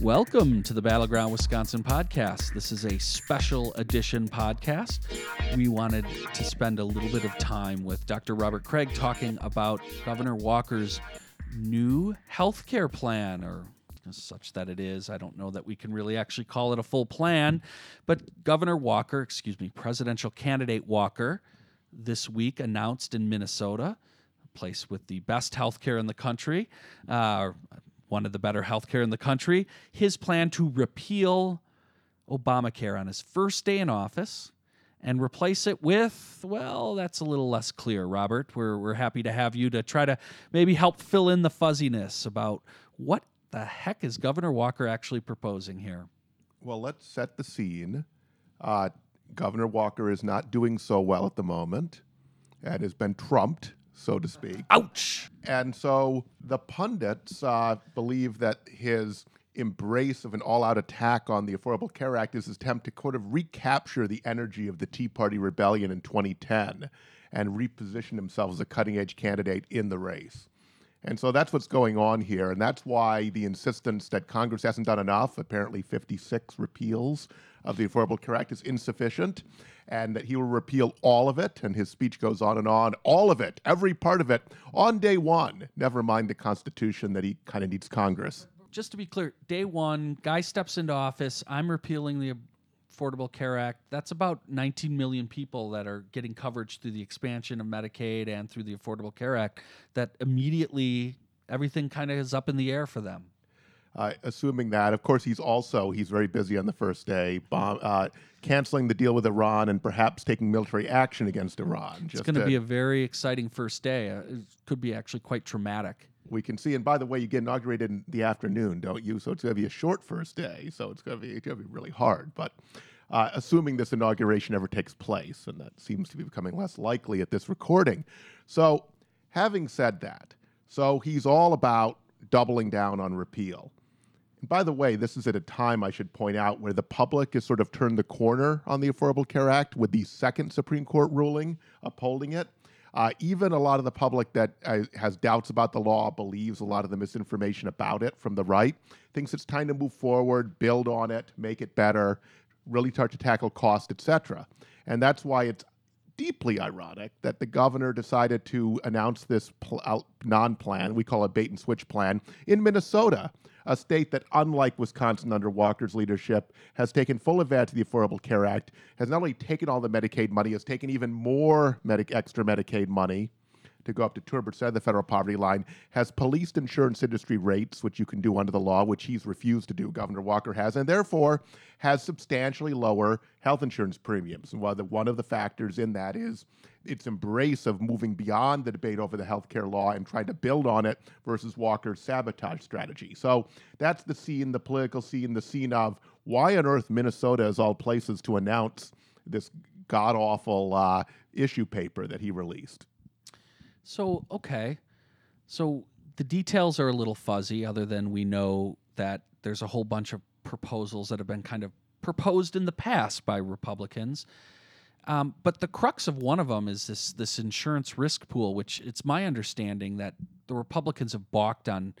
Welcome to the Battleground Wisconsin podcast. This is a special edition podcast. We wanted to spend a little bit of time with Dr. Robert Kraig talking about Governor Walker's new health care plan, or such that it is. I don't know that we can really actually call it a full plan, but Governor Walker, excuse me, presidential candidate Walker, this week announced in Minnesota, a place with the best health care in the country, uh, one of the better healthcare in the country, his plan to repeal Obamacare on his first day in office and replace it with, well, that's a little less clear, Robert. We're, we're happy to have you to try to maybe help fill in the fuzziness about what the heck is Governor Walker actually proposing here? Well, let's set the scene. Uh, Governor Walker is not doing so well at the moment and has been trumped so to speak. Ouch! And so the pundits uh, believe that his embrace of an all-out attack on the Affordable Care Act is his attempt to kind of recapture the energy of the Tea Party rebellion in 2010 and reposition himself as a cutting-edge candidate in the race. And so that's what's going on here. And that's why the insistence that Congress hasn't done enough, apparently 56 repeals of the Affordable Care Act, is insufficient and that he will repeal all of it. And his speech goes on and on, all of it, every part of it, on day one, never mind the Constitution that he kind of needs Congress. Just to be clear, day one, guy steps into office. I'm repealing the Affordable Care Act. That's about 19 million people that are getting coverage through the expansion of Medicaid and through the Affordable Care Act. That immediately everything kind of is up in the air for them. Uh, assuming that, of course, he's also he's very busy on the first day, bomb, uh, canceling the deal with Iran and perhaps taking military action against Iran. It's going to be a very exciting first day. Uh, it could be actually quite traumatic. We can see, and by the way, you get inaugurated in the afternoon, don't you? So it's going to be a short first day. So it's going to be it's going to be really hard. But uh, assuming this inauguration ever takes place, and that seems to be becoming less likely at this recording. So, having said that, so he's all about doubling down on repeal. And by the way, this is at a time I should point out where the public has sort of turned the corner on the Affordable Care Act with the second Supreme Court ruling upholding it. Uh, even a lot of the public that uh, has doubts about the law believes a lot of the misinformation about it from the right, thinks it's time to move forward, build on it, make it better, really start to tackle cost, etc. And that's why it's deeply ironic that the governor decided to announce this pl- non-plan, we call it bait and switch plan, in Minnesota a state that, unlike Wisconsin under Walker's leadership, has taken full advantage of the Affordable Care Act, has not only taken all the Medicaid money, has taken even more Medi- extra Medicaid money to go up to 200% of the federal poverty line, has policed insurance industry rates, which you can do under the law, which he's refused to do, Governor Walker has, and therefore has substantially lower health insurance premiums. And one of the factors in that is its embrace of moving beyond the debate over the health care law and trying to build on it versus Walker's sabotage strategy. So that's the scene, the political scene, the scene of why on earth Minnesota is all places to announce this god awful uh, issue paper that he released. So, okay. So the details are a little fuzzy, other than we know that there's a whole bunch of proposals that have been kind of proposed in the past by Republicans. Um, but the crux of one of them is this this insurance risk pool, which it's my understanding that the Republicans have balked on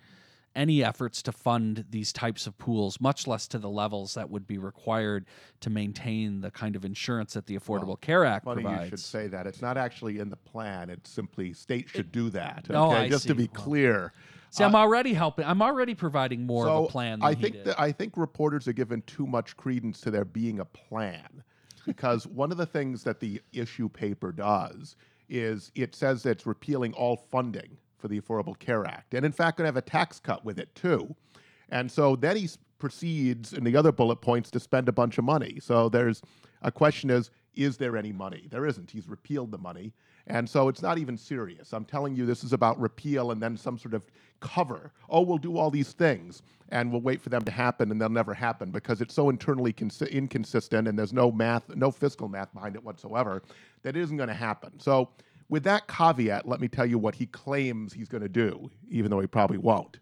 any efforts to fund these types of pools, much less to the levels that would be required to maintain the kind of insurance that the Affordable well, Care Act funny provides. You should say that it's not actually in the plan. It's simply state should it, do that. Okay, no, I just see. to be clear. See, I'm uh, already helping. I'm already providing more so of a plan. I think that I think reporters are given too much credence to there being a plan, because one of the things that the issue paper does is it says that it's repealing all funding for the Affordable Care Act, and in fact, going to have a tax cut with it too. And so then he proceeds in the other bullet points to spend a bunch of money. So there's a question: is is there any money? There isn't. He's repealed the money, and so it's not even serious. I'm telling you, this is about repeal and then some sort of cover. Oh, we'll do all these things and we'll wait for them to happen and they'll never happen because it's so internally cons- inconsistent and there's no math, no fiscal math behind it whatsoever that isn't going to happen. So with that caveat, let me tell you what he claims he's going to do, even though he probably won't,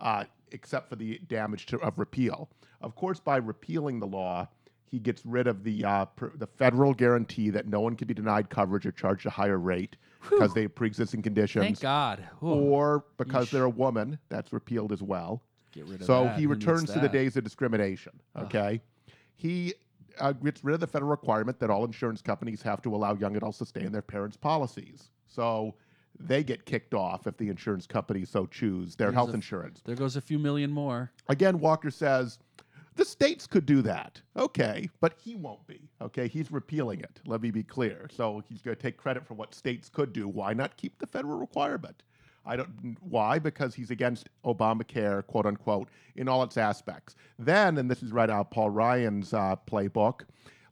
uh, except for the damage to, of repeal. Of course, by repealing the law, he gets rid of the uh, pr- the federal guarantee that no one can be denied coverage or charged a higher rate because they have pre-existing conditions. Thank God. Ooh. Or because Yeesh. they're a woman, that's repealed as well. Get rid of So that. he Who returns to the days of discrimination. Ugh. Okay, he uh, gets rid of the federal requirement that all insurance companies have to allow young adults to stay in their parents' policies. So they get kicked off if the insurance companies so choose their There's health a- insurance. There goes a few million more. Again, Walker says the states could do that. Okay, but he won't be. Okay, he's repealing it. Let me be clear. So he's going to take credit for what states could do. Why not keep the federal requirement? I don't. Why? Because he's against Obamacare, quote unquote, in all its aspects. Then, and this is right out of Paul Ryan's uh, playbook.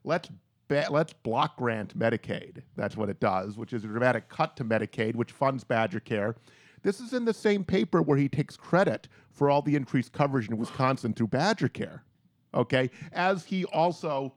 Let's ba- let's block grant Medicaid. That's what it does, which is a dramatic cut to Medicaid, which funds Badger Care. This is in the same paper where he takes credit for all the increased coverage in Wisconsin through Badger Care. Okay, as he also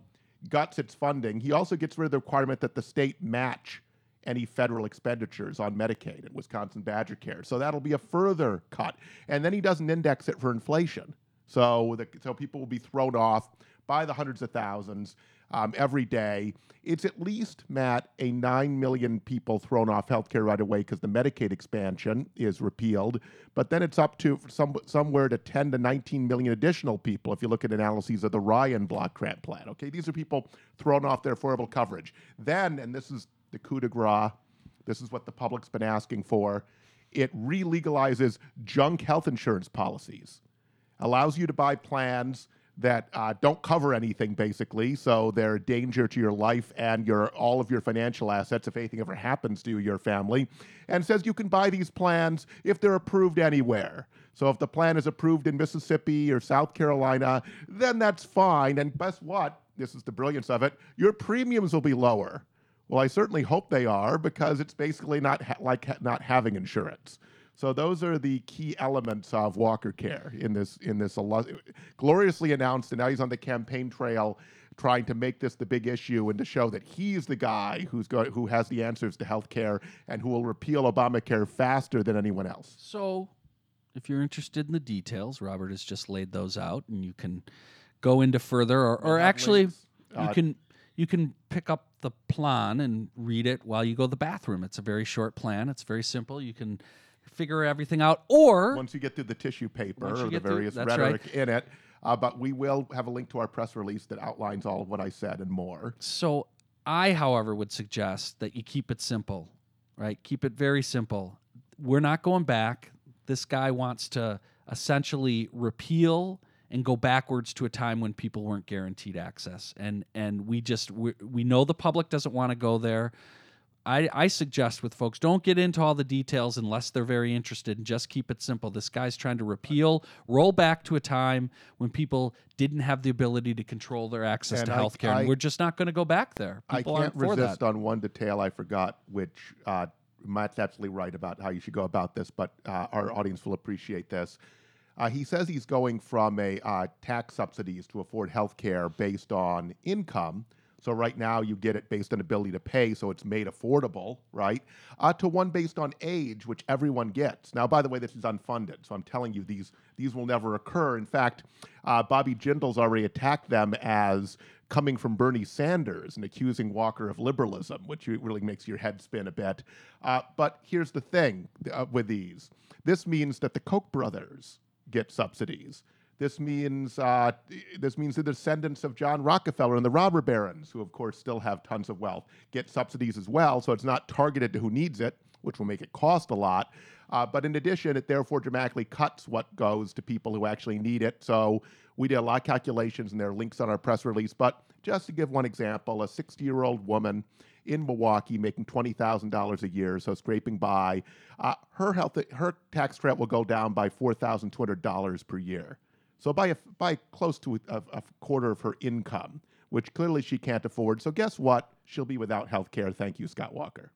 guts its funding, he also gets rid of the requirement that the state match any federal expenditures on Medicaid and Wisconsin Badger Care. So that'll be a further cut. And then he doesn't index it for inflation. So, the, so people will be thrown off by the hundreds of thousands um, every day. It's at least, Matt, a 9 million people thrown off healthcare right away because the Medicaid expansion is repealed. But then it's up to some, somewhere to 10 to 19 million additional people if you look at analyses of the Ryan block grant plan. Okay, these are people thrown off their affordable coverage. Then, and this is the coup de grace, this is what the public's been asking for, it re legalizes junk health insurance policies. Allows you to buy plans that uh, don't cover anything basically. So they're a danger to your life and your all of your financial assets if anything ever happens to you your family and says you can buy these plans if they're approved anywhere. So if the plan is approved in mississippi or south carolina then that's fine. And guess what? This is the brilliance of it. Your premiums will be lower well i certainly hope they are because it's basically not ha- like ha- not having insurance so those are the key elements of Walker Care in this in this gloriously announced, and now he's on the campaign trail, trying to make this the big issue and to show that he's the guy who's go- who has the answers to health care and who will repeal Obamacare faster than anyone else. So, if you're interested in the details, Robert has just laid those out, and you can go into further, or, or actually, links. you Uh, can you can pick up the plan and read it while you go to the bathroom. It's a very short plan. It's very simple. You can figure everything out, or once you get through the tissue paper or the get through- various right. rhetoric in it. Uh, but we will have a link to our press release that outlines all of what I said and more. So I, however, would suggest that you keep it simple, right? Keep it very simple. We're not going back. This guy wants to essentially repeal and go backwards to a time when people weren't guaranteed access. And and we just we, we know the public doesn't want to go there. I, I suggest with folks don't get into all the details unless they're very interested and just keep it simple. This guy's trying to repeal, roll back to a time when people didn't have the ability to control their access And to health care. And we're just not going to go back there. I can't resist that. on one detail I forgot, which uh, Matt's absolutely right about how you should go about this, but uh, our audience will appreciate this. Uh, he says he's going from a uh, tax subsidies to afford health care based on income. So right now you get it based on ability to pay, so it's made affordable, right? Uh, to one based on age, which everyone gets. Now, by the way, this is unfunded, so I'm telling you these these will never occur. In fact, uh, Bobby Jindal's already attacked them as coming from Bernie Sanders and accusing Walker of liberalism, which really makes your head spin a bit. Uh, but here's the thing uh, with these: this means that the Koch brothers get subsidies. This means uh, this means the descendants of John Rockefeller and the robber barons, who of course still have tons of wealth, get subsidies as well. So it's not targeted to who needs it, which will make it cost a lot. Uh, but in addition, it therefore dramatically cuts what goes to people who actually need it. So we did a lot of calculations, and there are links on our press release. But just to give one example, a 60-year-old woman in Milwaukee making twenty thousand dollars a year, so scraping by, uh, her health her tax credit will go down by four thousand two hundred dollars per year. So by a, by close to a, a quarter of her income, which clearly she can't afford. So guess what? She'll be without health care. Thank you, Scott Walker.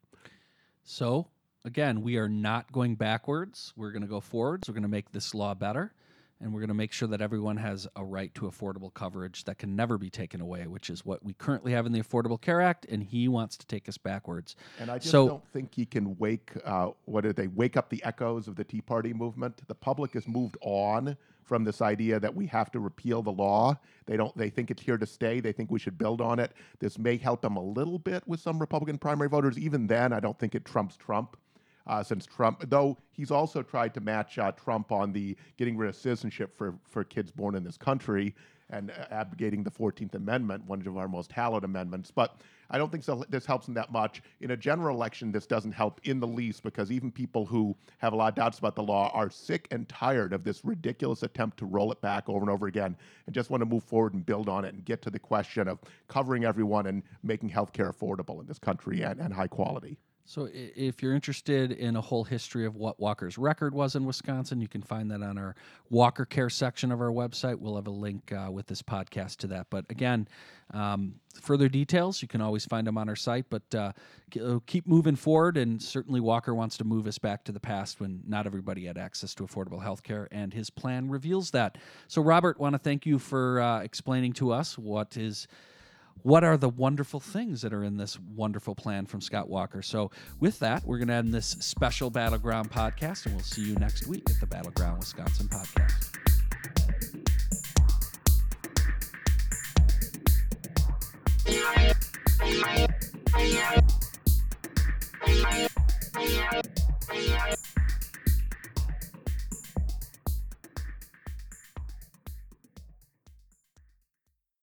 So again, we are not going backwards. We're going to go forwards. We're going to make this law better. And we're going to make sure that everyone has a right to affordable coverage that can never be taken away, which is what we currently have in the Affordable Care Act. And he wants to take us backwards. And I just So- don't think he can wake. Uh, what did they wake up the echoes of the Tea Party movement? The public has moved on from this idea that we have to repeal the law. They don't. They think it's here to stay. They think we should build on it. This may help them a little bit with some Republican primary voters. Even then, I don't think it trumps Trump. Uh, since Trump, though he's also tried to match uh, Trump on the getting rid of citizenship for, for kids born in this country and uh, abrogating the 14th Amendment, one of our most hallowed amendments. But I don't think so, this helps him that much. In a general election, this doesn't help in the least because even people who have a lot of doubts about the law are sick and tired of this ridiculous attempt to roll it back over and over again and just want to move forward and build on it and get to the question of covering everyone and making healthcare affordable in this country and, and high quality. So, if you're interested in a whole history of what Walker's record was in Wisconsin, you can find that on our Walker Care section of our website. We'll have a link uh, with this podcast to that. But again, um, further details you can always find them on our site. But uh, uh, keep moving forward, and certainly Walker wants to move us back to the past when not everybody had access to affordable health care, and his plan reveals that. So, Robert, want to thank you for uh, explaining to us what is what are the wonderful things that are in this wonderful plan from Scott Walker. So, with that, we're going to end this special Battleground podcast, and we'll see you next week at the Battleground Wisconsin podcast. Yeah.